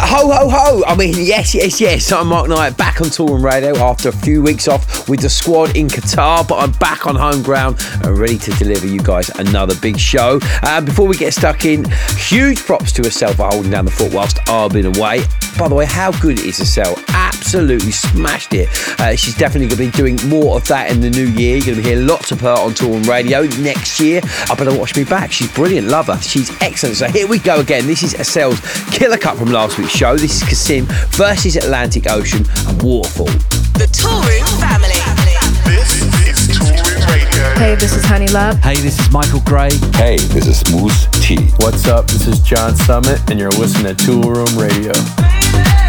Uh, ho ho ho! I mean, yes, yes, yes. I'm Mark Knight back on Toolroom Radio after a few weeks off with the squad in Qatar, but I'm back on home ground and ready to deliver you guys another big show. Uh, before we get stuck in, huge props to herself for holding down the fort whilst I've been away. By the way, how good is ESSEL? Absolutely smashed it. Uh, she's definitely going to be doing more of that in the new year. You're going to hearing lots of her on Toolroom Radio next year. I better watch me back. She's brilliant. Love her. She's excellent. So here we go again. This is ESSEL's Killer Cut from last week's show. This is CASSIMM versus Atlantic Ocean and Waterfall. The Toolroom family. This is Toolroom Radio. Hey, this is Honey Love. Hey, this is Michael Gray. Hey, this is Smooth T. What's up? This is John Summit, and you're listening to Toolroom Radio. feeling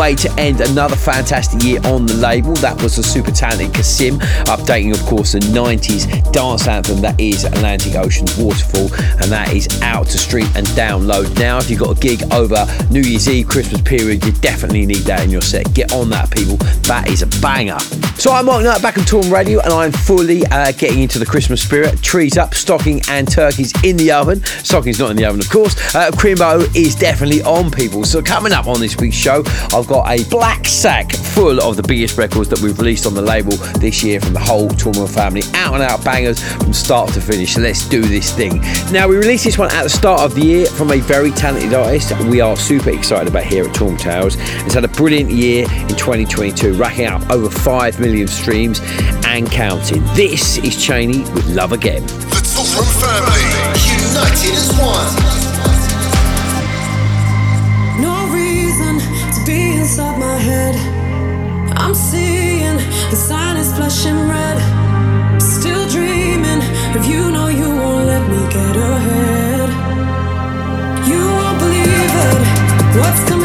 way to end another fantastic year on the label. That was the super talented CASSIMM, updating, of course, the 90s dance anthem that is Atlantic Ocean's Waterfall, and that is out to stream and download now. If you've got a gig over New Year's Eve, Christmas period, you definitely need that in your set. Get on that, people. That is a banger. So I'm Mark Knight back on Toolroom Radio, and I'm fully uh, getting into the Christmas spirit. Trees up, stocking, and turkeys in the oven. Stocking's not in the oven, of course. Uh, Cremo is definitely on, people. So coming up on this week's show, I've got a black sack full of the biggest records that we've released on the label this year from the whole Toolroom family. Out and out bangers from start to finish. So let's do this thing. Now, we released this one at the start of the year from a very talented artist we are super excited about here at Toolroom Towers. It's had a brilliant year in 2022, racking up over 5 million streams and counting. This is CHANEY with Love Again. The Toolroom family, united as one. No reason to be inside my head. I'm seeing the sign is flashing red. Still dreaming of you, know you won't let me get ahead. You won't believe it. What's coming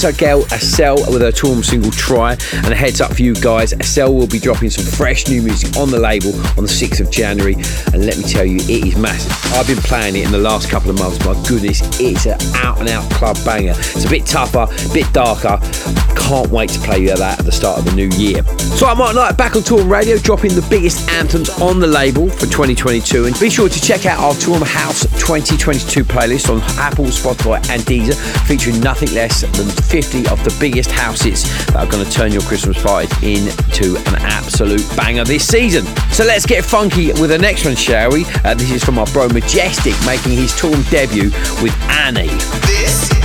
that's our girl ESSEL with her Toolroom single Try. And a heads up for you guys, ESSEL will be dropping some fresh new music on the label on the 6th of January. And let me tell you, it is massive. I've been playing it in the last couple of months. My goodness, it's an out and out club banger. It's a bit tougher, a bit darker. Can't wait to play that at the start of the new year. So I'm Mark Knight back on Toolroom Radio, dropping the biggest anthems on the label for 2022. And be sure to check out our Toolroom House 2022 playlist on Apple, Spotify, and Deezer, featuring nothing less than 50 of the biggest houses that are going to turn your Christmas parties into an absolute banger this season. So let's get funky with the next one, shall we? Uh, this is from our bro Majestic, making his Toolroom debut with Annie. This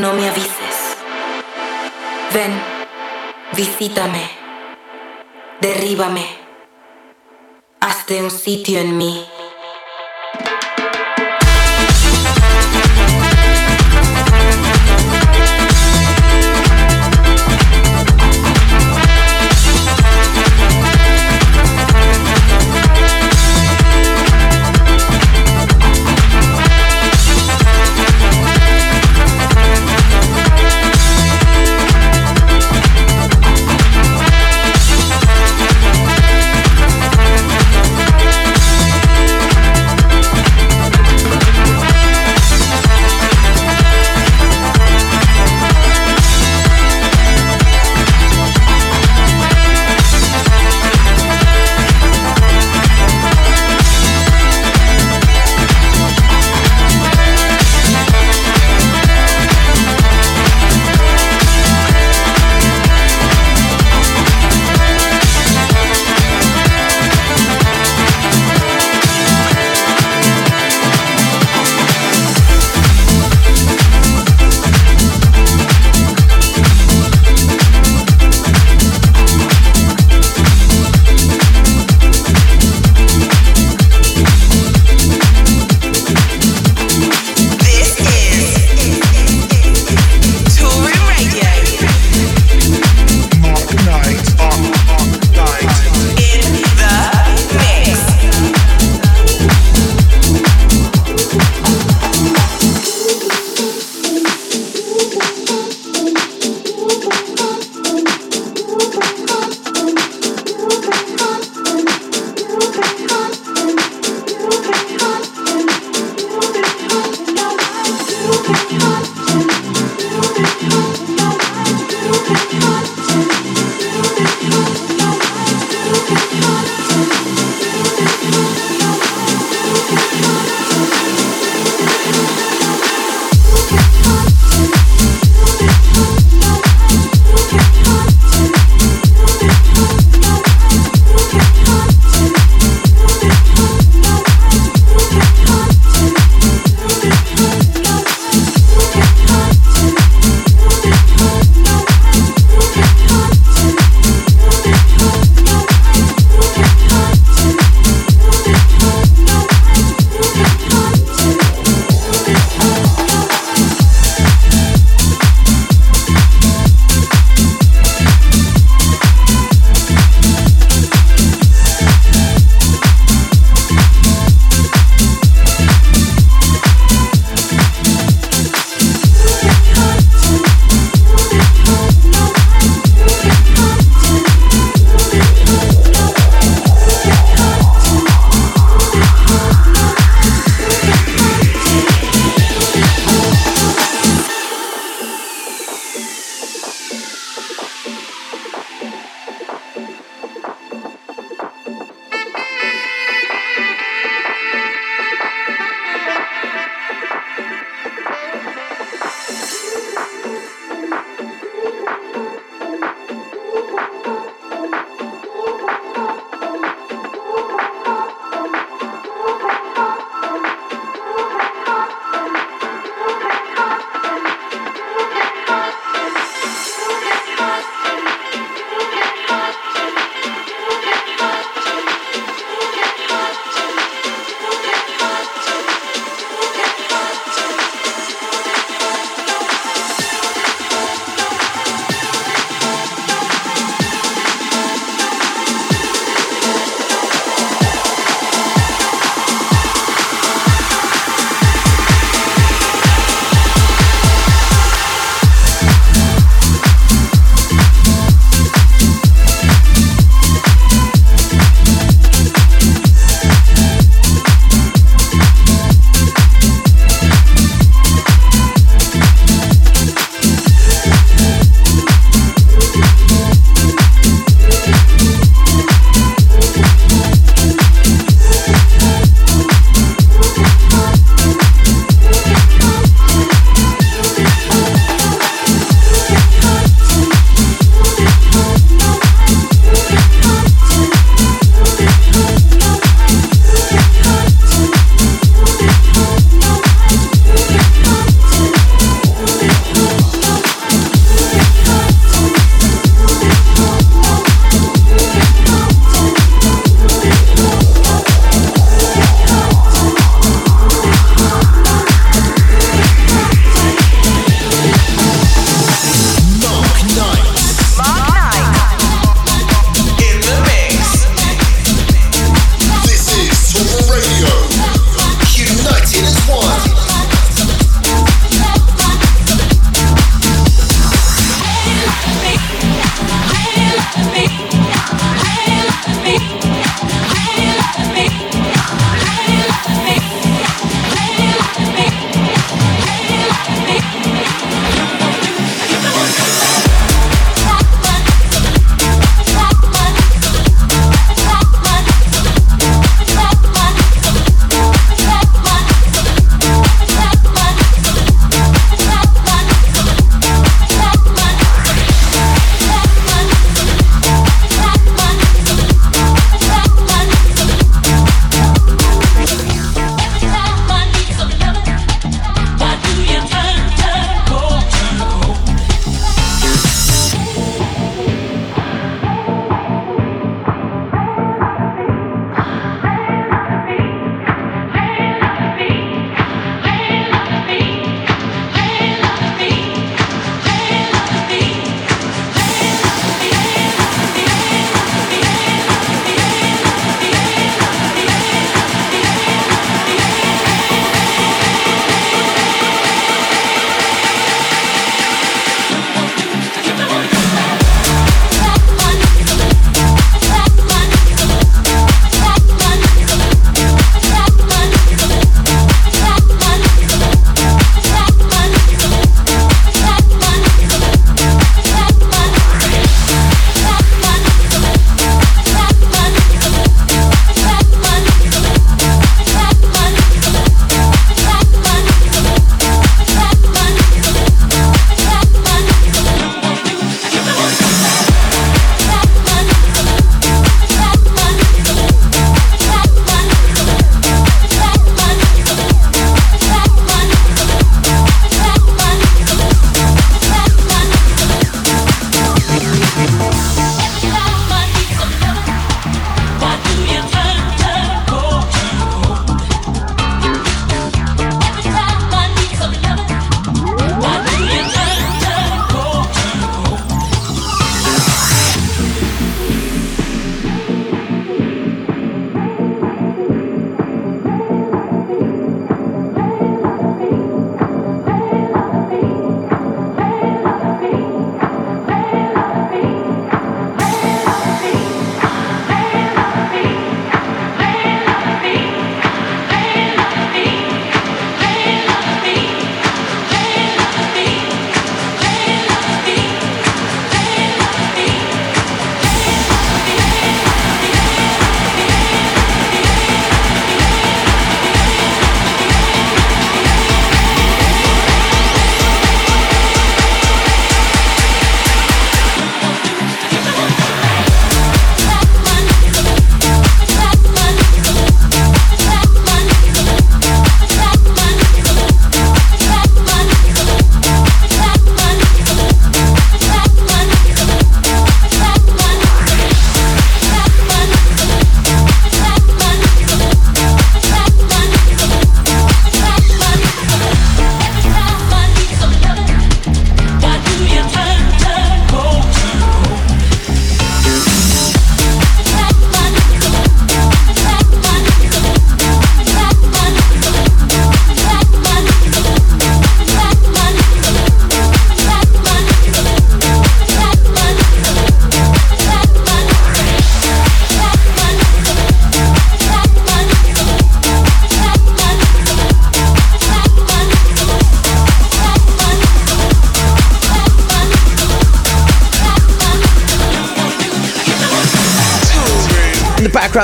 no me avises. Ven, visítame, derríbame, hazte un sitio en mí.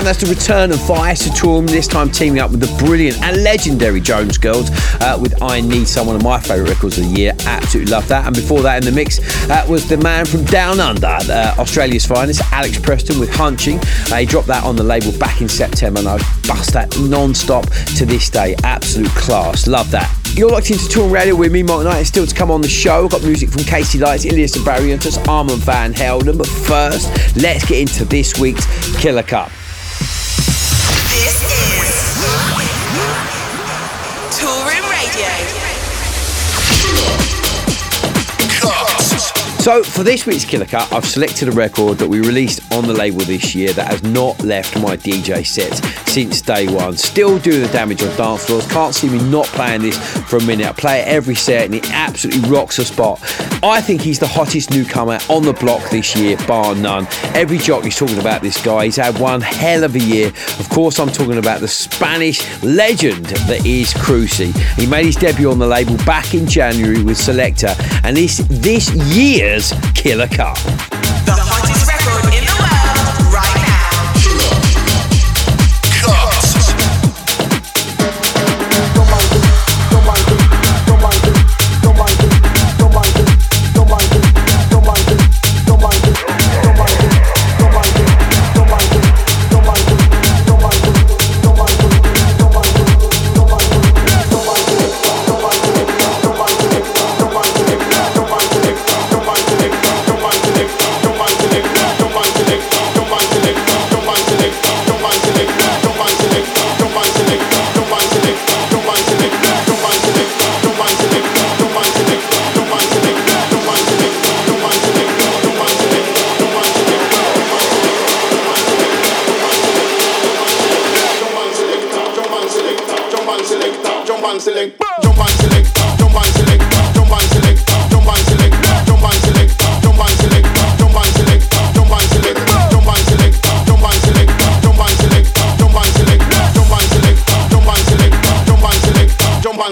That's the return of WEISS to Toolroom, this time teaming up with the brilliant and legendary Jones Girls uh, with I Need Someone, of my favourite records of the year. Absolutely love that. And before that in the mix uh, was the man from Down Under, uh, Australia's finest, Alex Preston with Hunching. Uh, he dropped that on the label back in September and I bust that non-stop to this day. Absolute class. Love that. You're locked into Toolroom Radio with me, Mark Knight. It's still to come on the show. I've got music from KC Lights, Illyus Barrientos, Armand Van Helden. But first, let's get into this week's Killer Cut. Toolroom Radio. So, for this week's Killer Cut, I've selected a record that we released on the label this year that has not left my DJ sets since day one. Still doing the damage on dance floors. Can't see me not playing this for a minute. I play it every set and it absolutely rocks the spot. I think he's the hottest newcomer on the block this year, bar none. Every jockey's talking about this guy. He's had one hell of a year. Of course, I'm talking about the Spanish legend that is Crusy. He made his debut on the label back in January with Selecta, and this this year's Killer Cut. The hottest record in the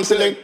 counseling.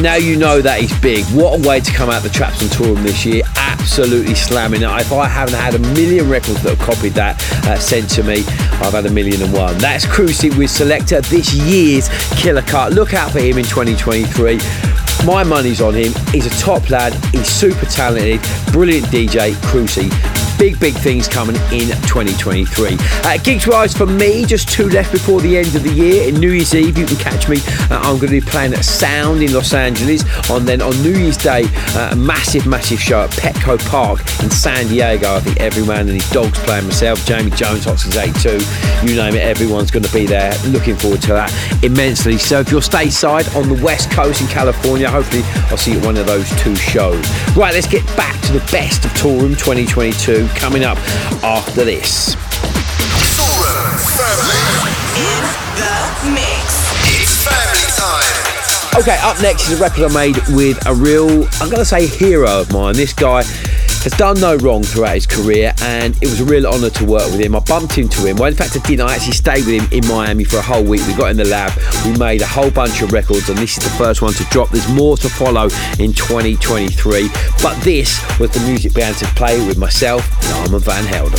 Now you know that he's big. What a way to come out the traps and tour him this year. Absolutely slamming it. If I haven't had a million records that have copied that uh, sent to me, I've had a million and one. That's Crusy with Selecta, this year's killer cut. Look out for him in 2023. My money's on him. He's a top lad. He's super talented. Brilliant DJ, Crusy big, big things coming in 2023. Uh, gigs wise for me, just two left before the end of the year. In New Year's Eve, you can catch me. Uh, I'm going to be playing at Sound in Los Angeles. On then on New Year's Day, uh, a massive, massive show at Petco Park in San Diego. I think every man and his dogs playing myself, Jamie Jones, Hot Since 82, you name it, everyone's going to be there. Looking forward to that immensely. So if you're stateside on the West Coast in California, hopefully I'll see you at one of those two shows. Right, let's get back to the best of Toolroom 2022 coming up after this. In the mix. It's family time. Okay, up next is a record I made with a real, I'm going to say, hero of mine. This guy has done no wrong throughout his career, and it was a real honour to work with him. I bumped into him. Well, in fact, I didn't. I actually stayed with him in Miami for a whole week. We got in the lab, we made a whole bunch of records, and this is the first one to drop. There's more to follow in 2023, but this was the music began to play with myself and Armand Van Helden.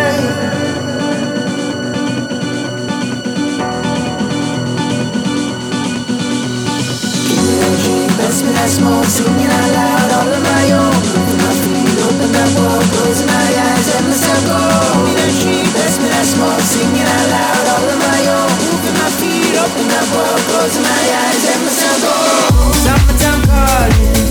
Best me that smoke, singing out loud, all of my own. Open my feet, open up, all, closing my eyes, let myself go. Best me that smoke, singing out loud, all of my own feet, open up world, closing my eyes, let myself go. Summertime calling,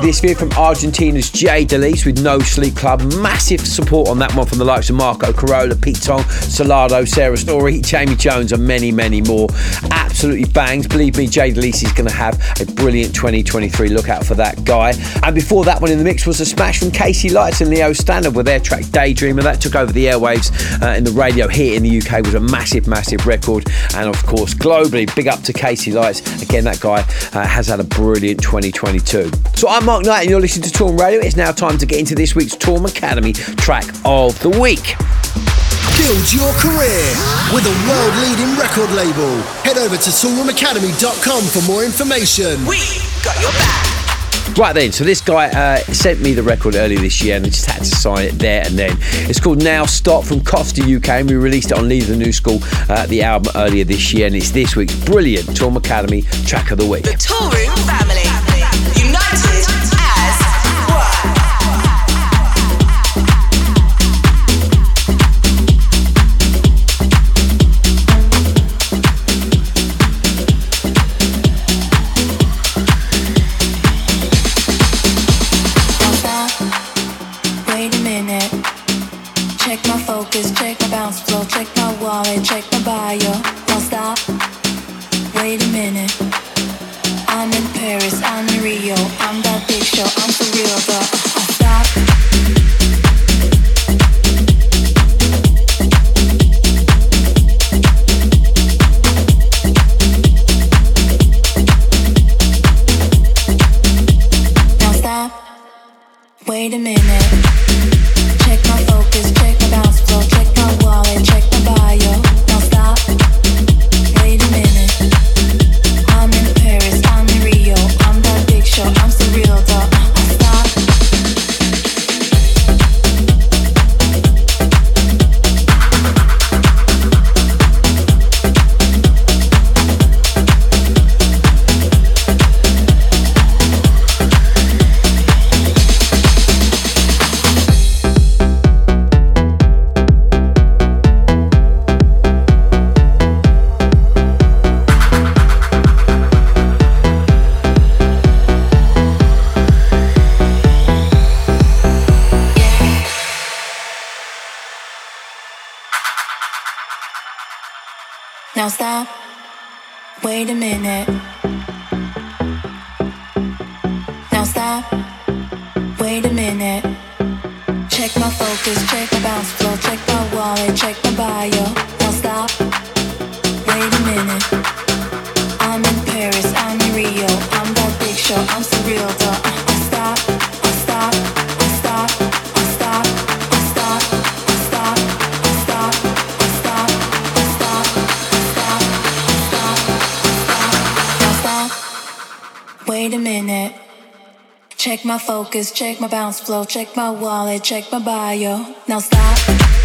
This year from Argentina's Jay de Lys with No Sleep Club. Massive support on that one from the likes of Marco Carola, Pete Tong, Solardo, Sarah Story, Jamie Jones, and many, many more. Absolutely bangs. Believe me, Jay de Lys is going to have a brilliant 2023. Look out for that guy. And before that one in the mix was a smash from KC Lights and Leo Stannard with their track Daydreamer. That took over the airwaves uh, in the radio here in the UK. was a massive, massive record. And of course, globally, big up to KC Lights. Again, that guy uh, has had a brilliant 2022. So I'm Mark Knight and you're listening to Toolroom Radio. It's now time to get into this week's Toolroom Academy track of the week. Build your career with a world leading record label. Head over to toolroomacademy.com for more information. We got your back. Right then, so this guy uh, sent me the record earlier this year and I just had to sign it there and then. It's called Now Stop from Costa UK and we released it on Leave the New School, uh, the album earlier this year and it's this week's brilliant Toolroom Academy track of the week. The big show. I'm for real, but. Focus, check my bounce flow, check my wallet, check my bio. Now stop.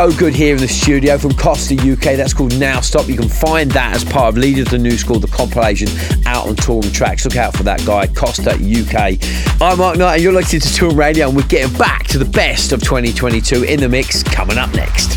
So good here in the studio from Costa UK. That's called Now Stop. You can find that as part of Leader of the New School, the compilation out on Toolroom Trax. Look out for that guy, Costa UK. I'm Mark Knight, and you're listening to Toolroom Radio, and we're getting back to the best of 2022 in the mix coming up next.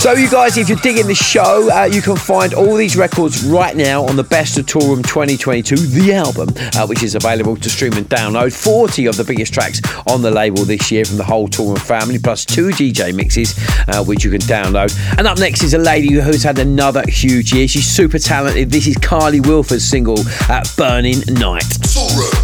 So, you guys, if you're digging the show, uh, you can find all these records right now on the Best of Toolroom 2022, the album, uh, which is available to stream and download. 40 of the biggest tracks on the label this year from the whole Tour Toolroom family, plus two DJ mixes, uh, which you can download. And up next is a lady who's had another huge year. She's super talented. This is Carly Wilford's single, uh, Burning Night. Toolroom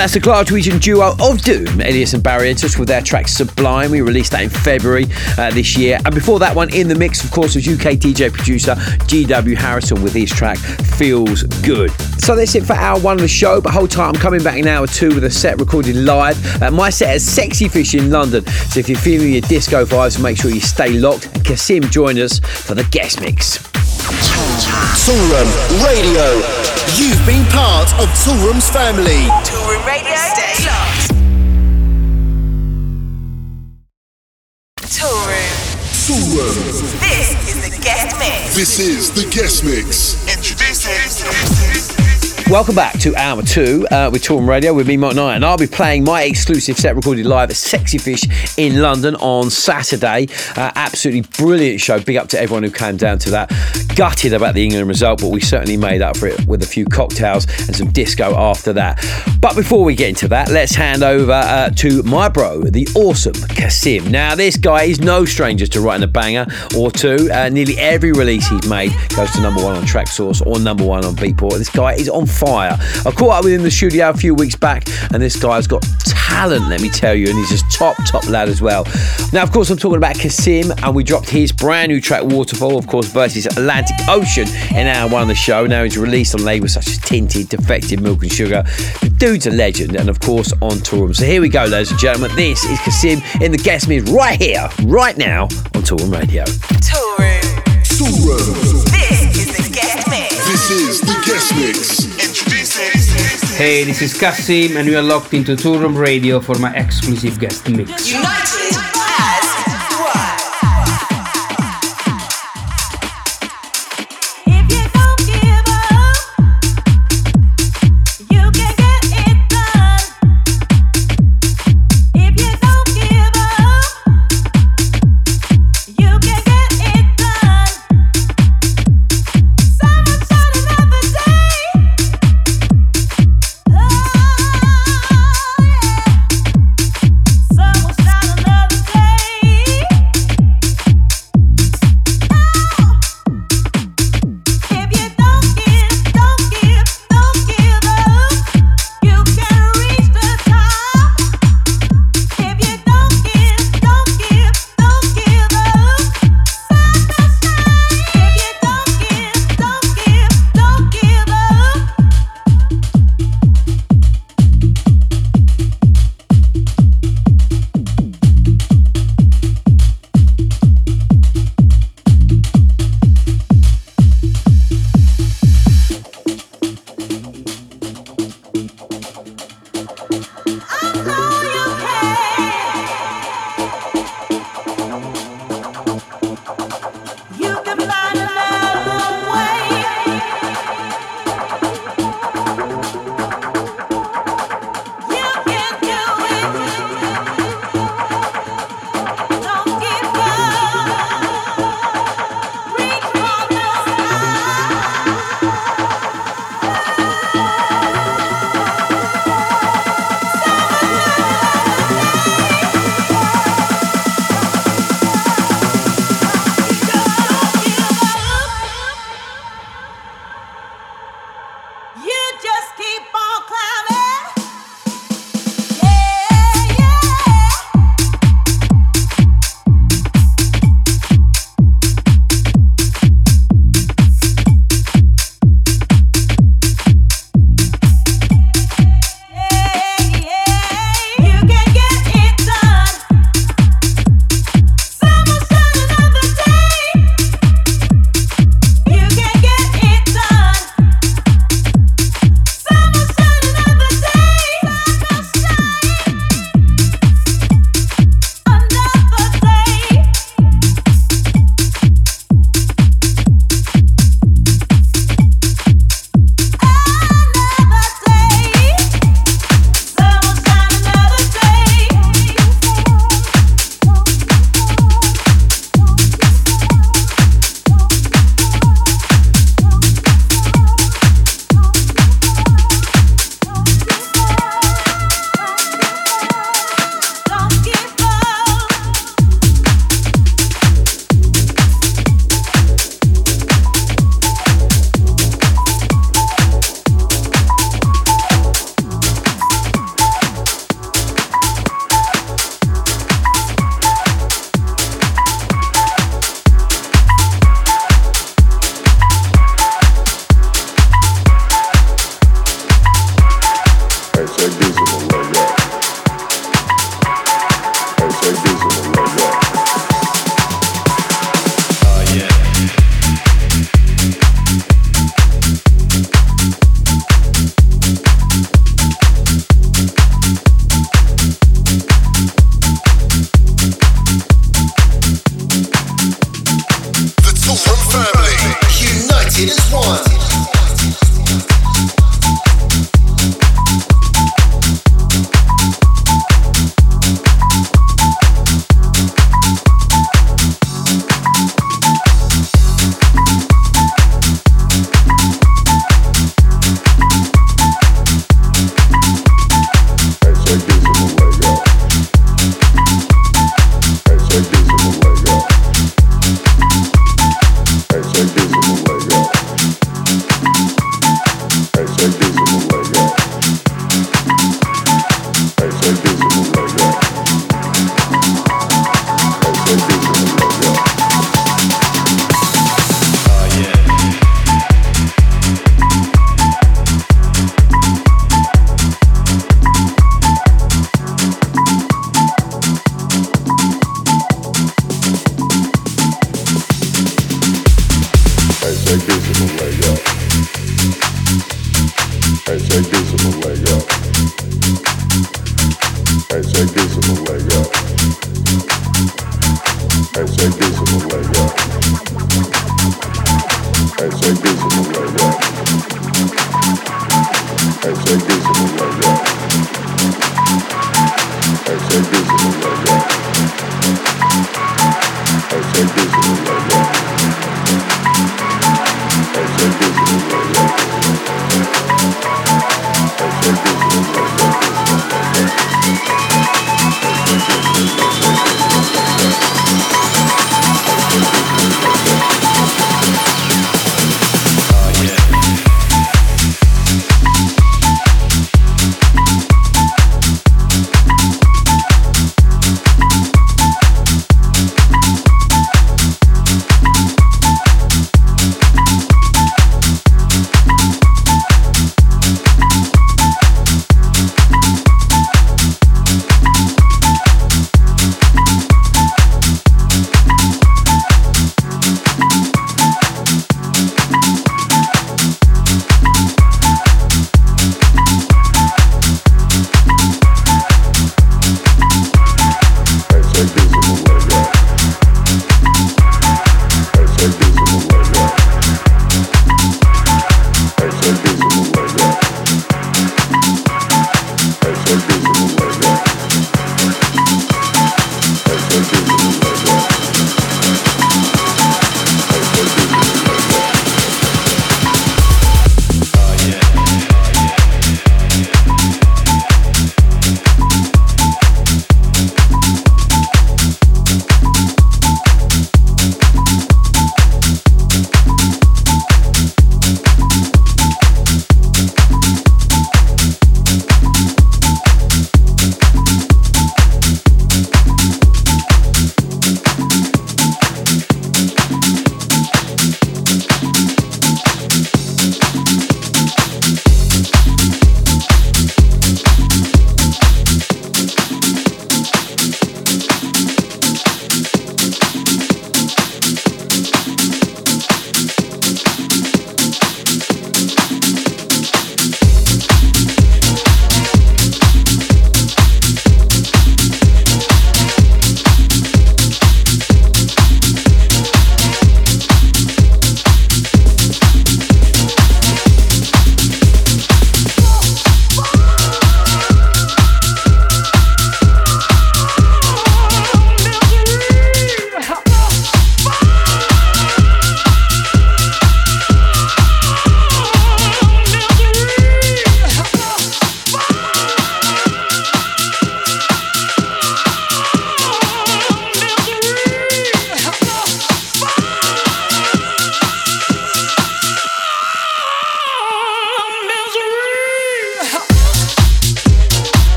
that's the Glaswegian duo of Doom, Illyus and Barrientos, with their track Sublime. We released that in February uh, this year. And before that one, in the mix, of course, was UK DJ producer GW Harrison with his track Feels Good. So that's it for hour one of the show, but hold tight, I'm coming back in hour two with a set recorded live. Uh, my set at Sexy Fish in London. So if you're feeling your disco vibes, make sure you stay locked. And CASSIMM join us for the guest mix. Toolroom Radio. You've been part of Toolroom's family. Toolroom Radio, stay locked. Toolroom. Toolroom. This is the guest mix. This is the guest mix. Introducing. Welcome back to Hour 2 uh, with Toolroom Radio with me, Mark Knight, and I'll be playing my exclusive set recorded live at Sexy Fish in London on Saturday. Uh, absolutely brilliant show. Big up to everyone who came down to that. Gutted about the England result, but we certainly made up for it with a few cocktails and some disco after that. But before we get into that, let's hand over uh, to my bro, the awesome CASSIMM. Now, this guy is no stranger to writing a banger or two. Uh, nearly every release he's made goes to number one on Traxsource or number one on Beatport. This guy is on fire. I caught up with him in the studio a few weeks back, and this guy's got talent, let me tell you, and he's just top, top lad as well. Now, of course, I'm talking about CASSIMM, and we dropped his brand new track, Waterfall, of course, versus Atlantic Ocean in our one of the show. Now he's released on labels such as Tinted, Defective, Milk and Sugar. The dude's a legend, and of course, on Toolroom. So here we go, ladies and gentlemen. This is CASSIMM in the guest mix right here, right now on Toolroom Radio. Toolroom. This is the guest mix. Hey, this is CASSIMM, and you are locked into Toolroom Radio for my exclusive guest mix. United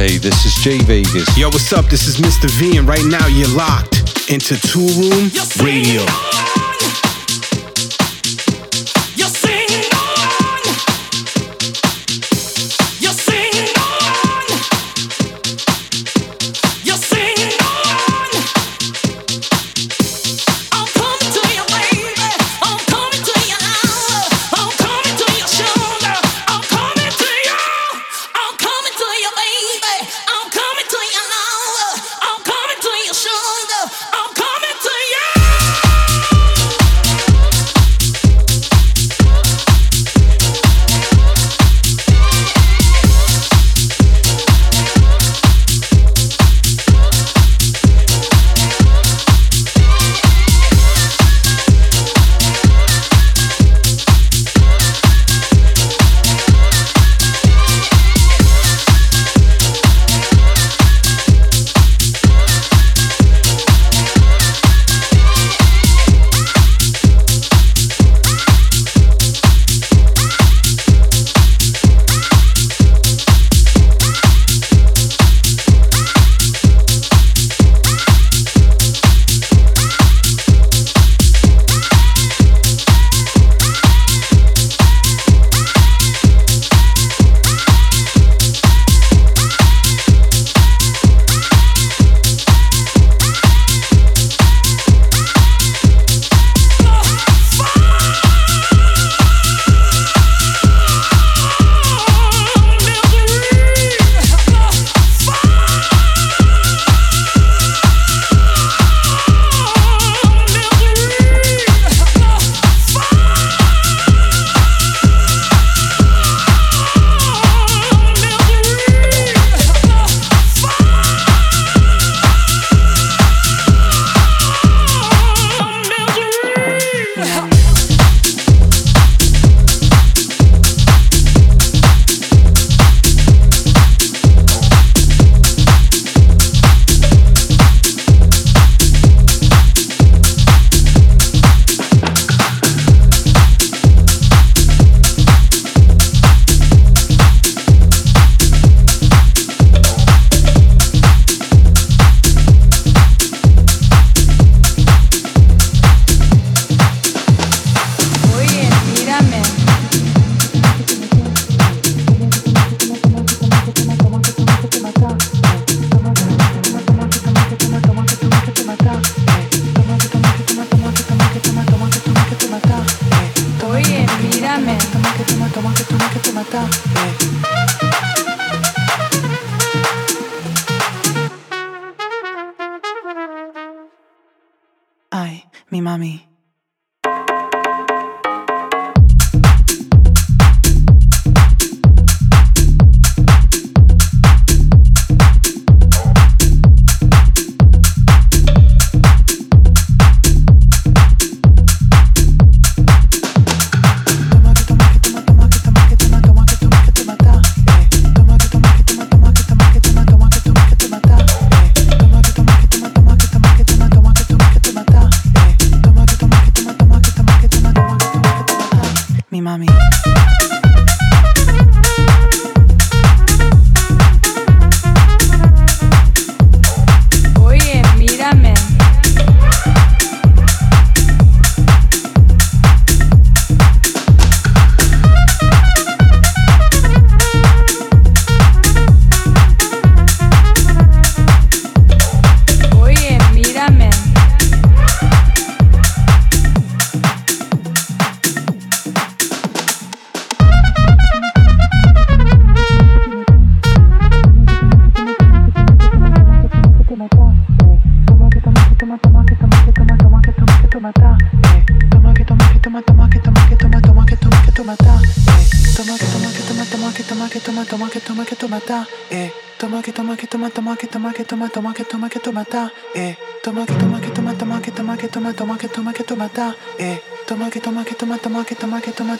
Hey, this is Jay Vegas. Yo, what's up? This is Mr. V, and right now you're locked into Toolroom Radio.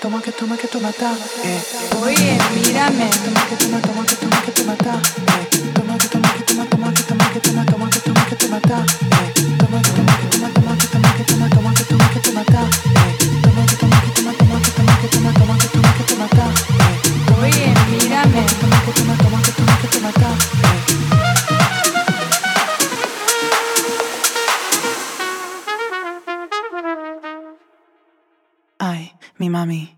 Toma que toma que toma que toma ta, eh. Oye, mírame. Toma que toma toma que toma que toma ta, eh. Toma que toma que toma toma que toma que toma toma que toma que toma ta, eh. Toma que toma que toma toma que toma que toma toma que toma que toma ta, Ay,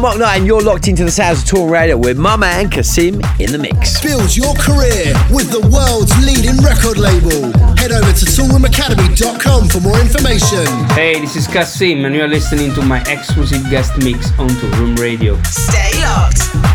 I'm Mark Knight, and you're locked into the sounds of Toolroom Radio with my man CASSIMM in the mix. Build your career with the world's leading record label. Head over to toolroomacademy.com for more information. Hey, this is CASSIMM, and you are listening to my exclusive guest mix on Toolroom Radio. Stay locked.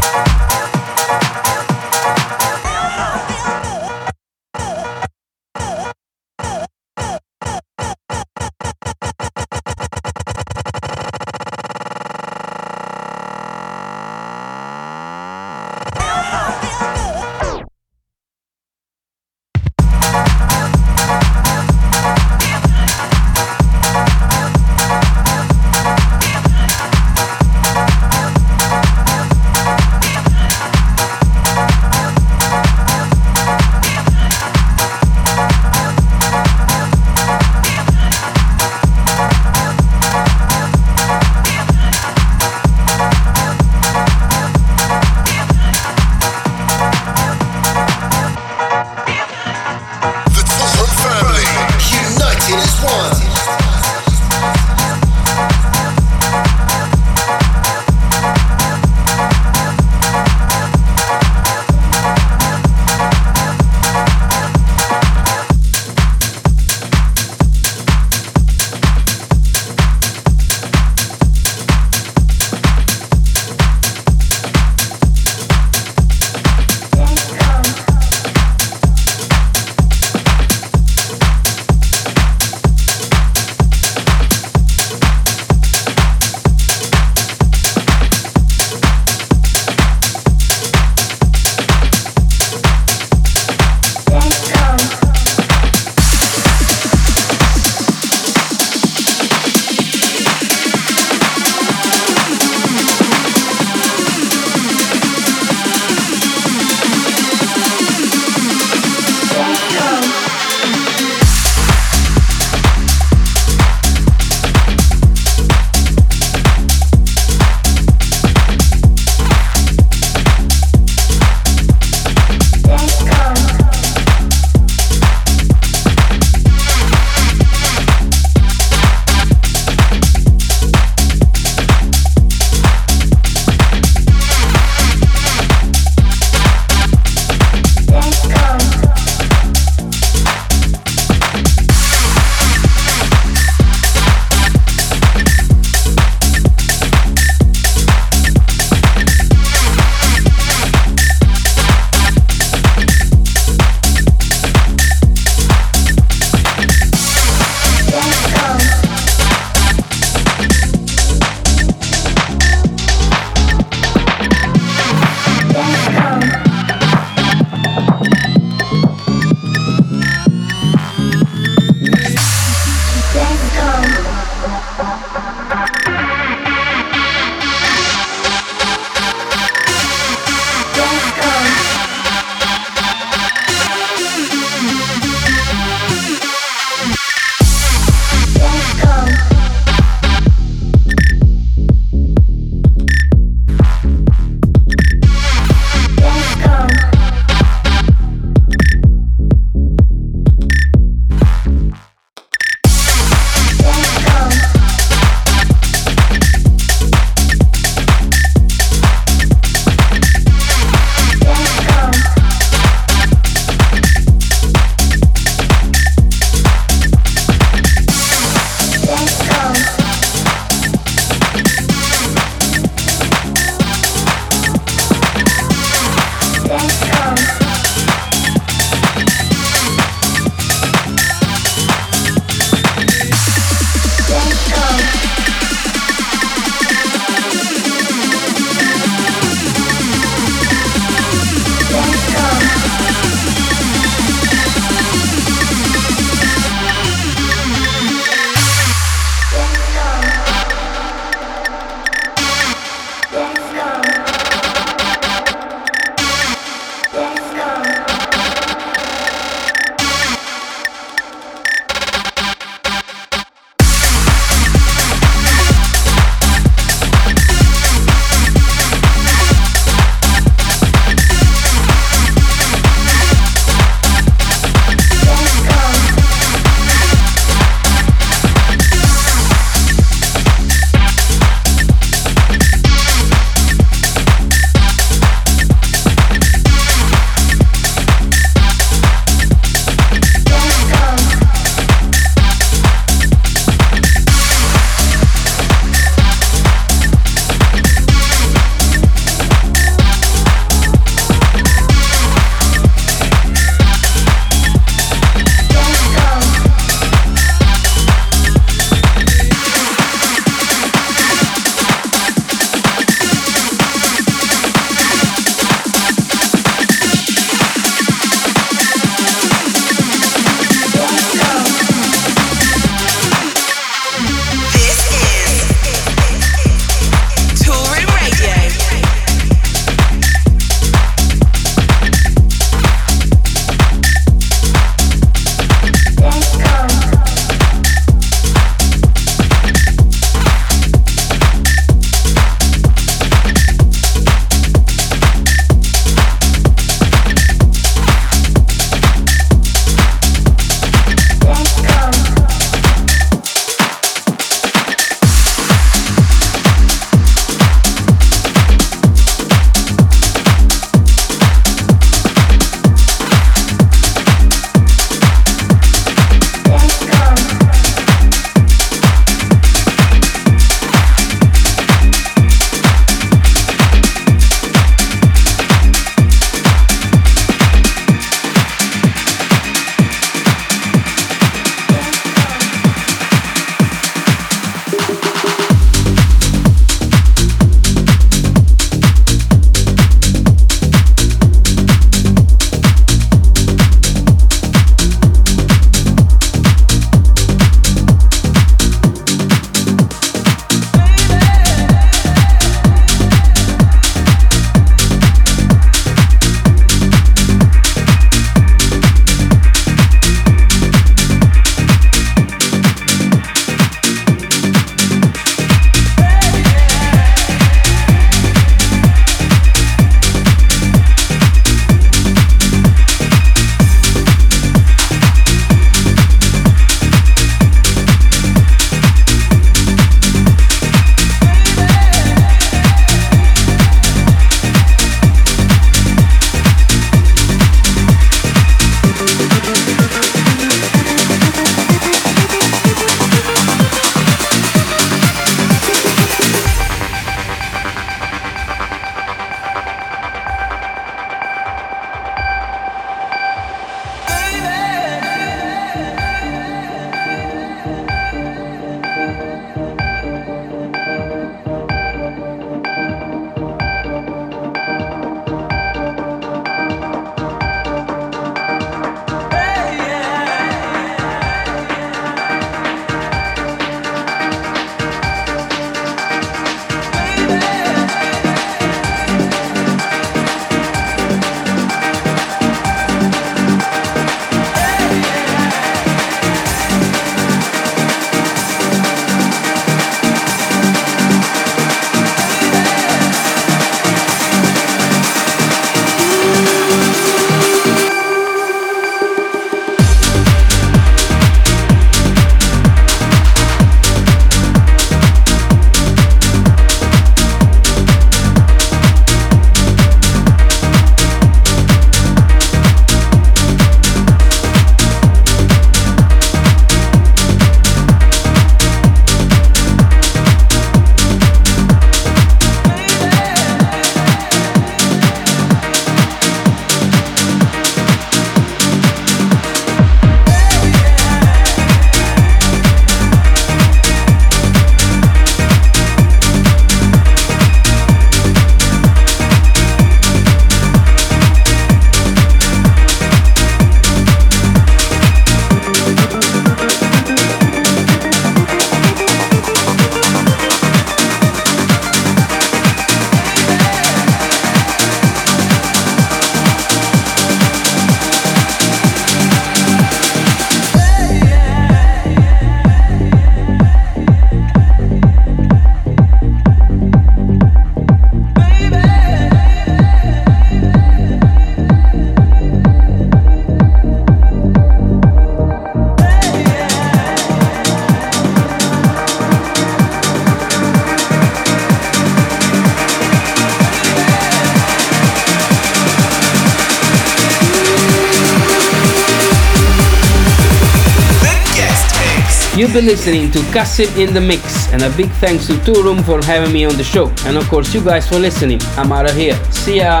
Been listening to CASSIMM in the Mix, and a big thanks to Toolroom for having me on the show. And of course, you guys for listening. I'm out of here. See ya.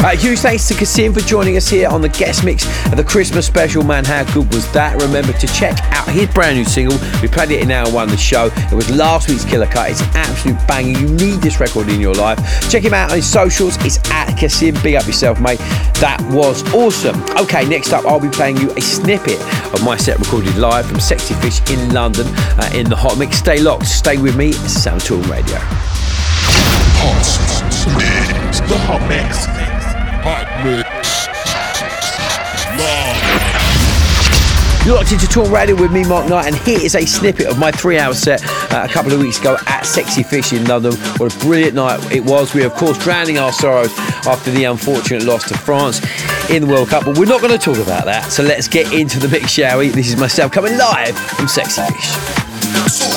Uh, huge thanks to CASSIMM for joining us here on the guest mix of the Christmas special. Man, how good was that? Remember to check out his brand new single. We played it in hour one of the show. It was last week's killer cut. It's an absolute banger. You need this record in your life. Check him out on his socials. It's at CASSIMM. Big up yourself, mate. That was awesome. Okay, next up, I'll be playing you a snippet of my set recorded live from Sexy Fish in London uh, in the Hot Mix. Stay locked. Stay with me. Sound Tool Radio. Hot The Hot Mix. Hot Mix. You're locked into Tour Radio with me, Mark Knight, and here is a snippet of my three hour set uh, a couple of weeks ago at Sexy Fish in London. What a brilliant night it was. We, of course, drowning our sorrows after the unfortunate loss to France in the World Cup, but we're not going to talk about that. So let's get into the mix, shall we? This is myself coming live from Sexy Fish.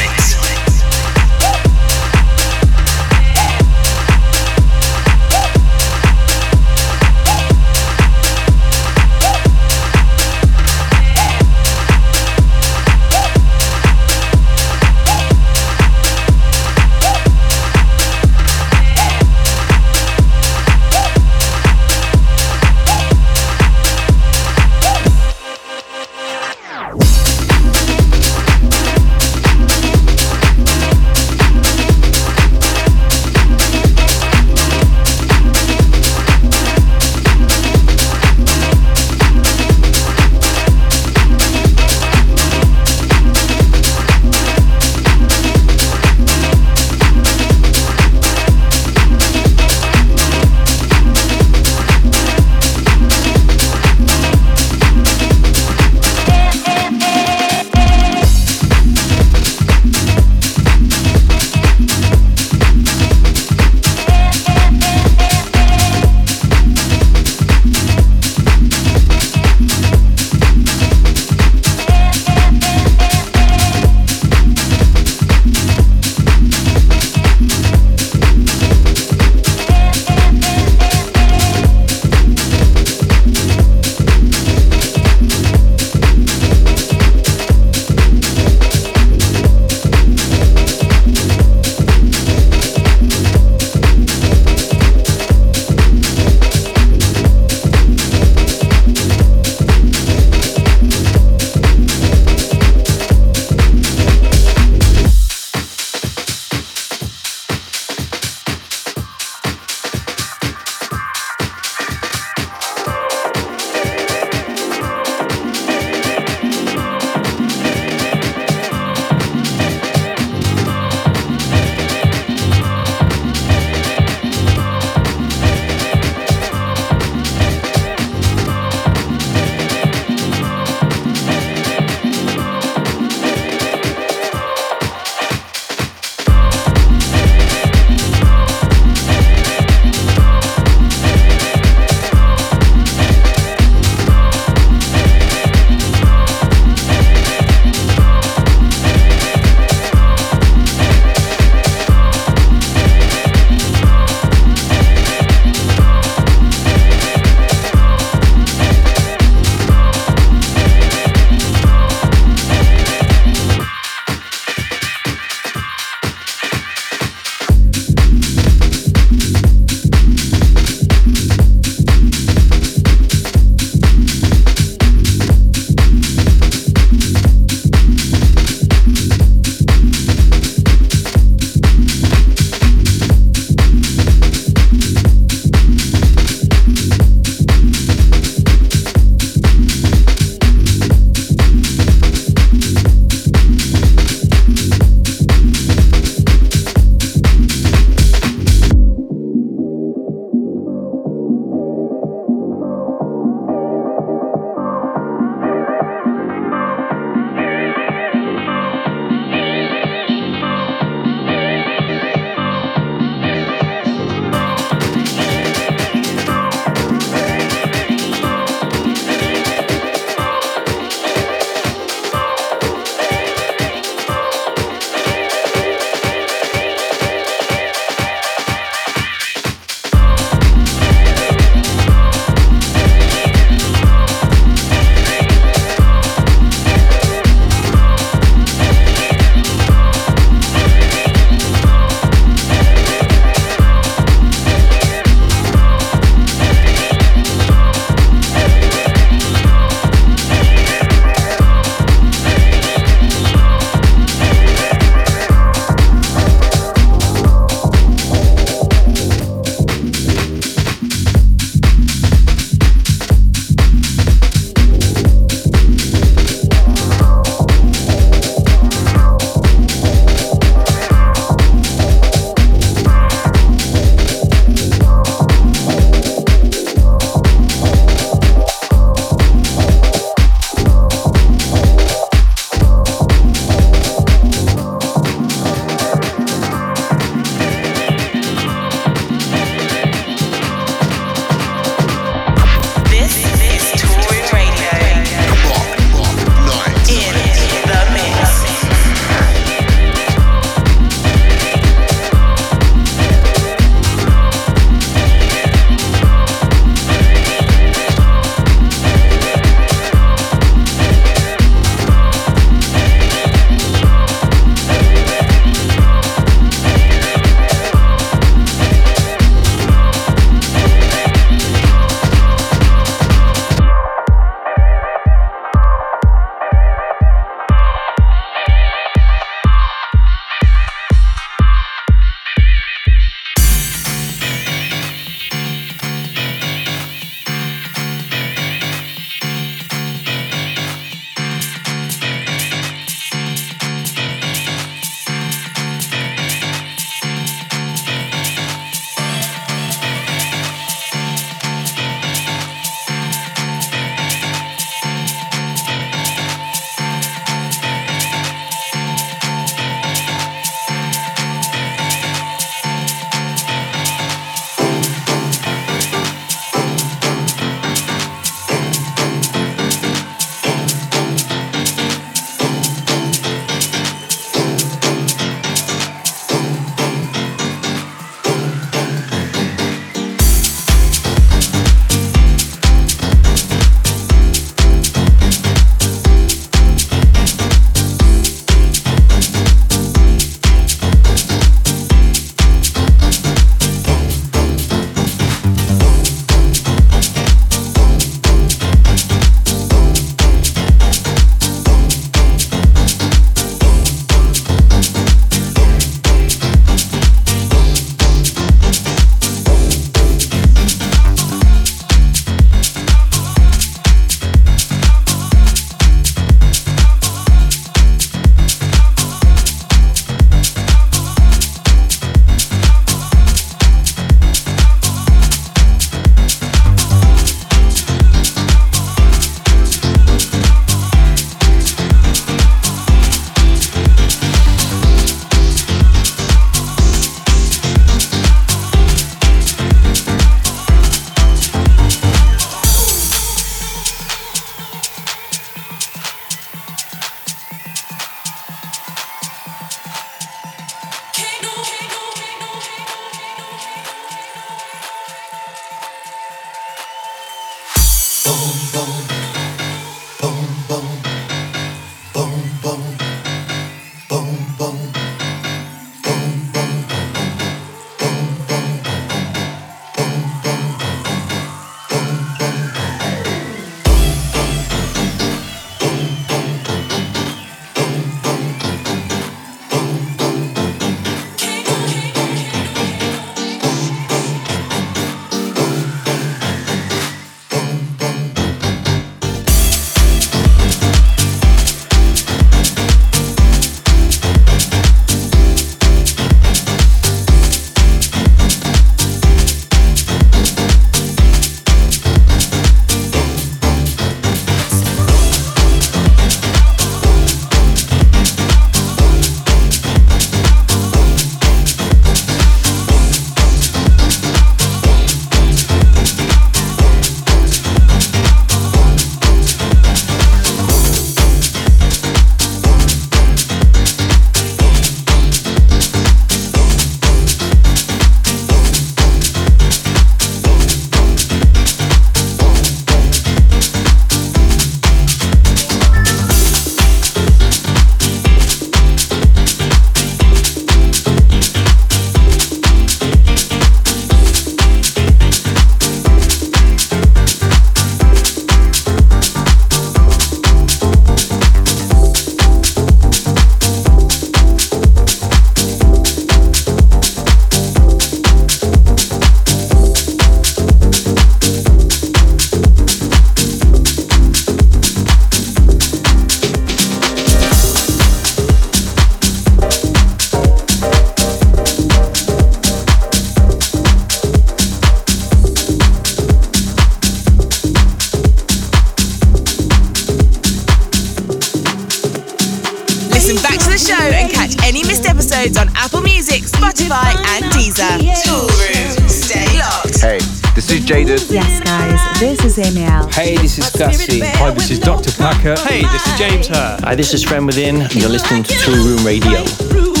Music, Spotify, and Deezer. Toolroom. Stay locked. Hey, this is Jaded. Yes, guys, this is Amy L. Hey, this is Gussie. Hi, this is Dr. Packer. Hey, this is James Hurr. Hi, this is Friend Within. You're listening to Toolroom Radio.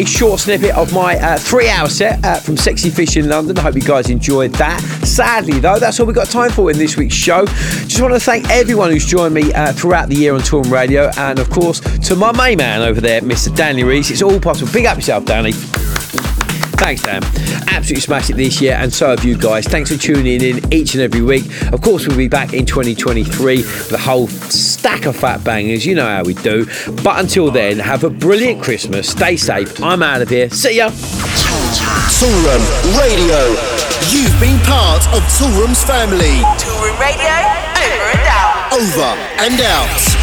A short snippet of my uh, three hour set uh, from Sexy Fish in London. I hope you guys enjoyed that. Sadly, though, that's all we got time for in this week's show. Just want to thank everyone who's joined me uh, throughout the year on Tour Radio, and of course, to my main man over there, Mr. Danny Reese. It's all possible. Big up yourself, Danny. Thanks, Dan. Absolutely smashed it this year, and so have you guys. Thanks for tuning in each and every week. Of course, we'll be back in 2023 with a whole stack of fat bangers. You know how we do. But until then, have a brilliant Christmas. Stay safe. I'm out of here. See ya. Toolroom Radio. You've been part of Toolroom's family. Toolroom Radio, over and out. Over and out.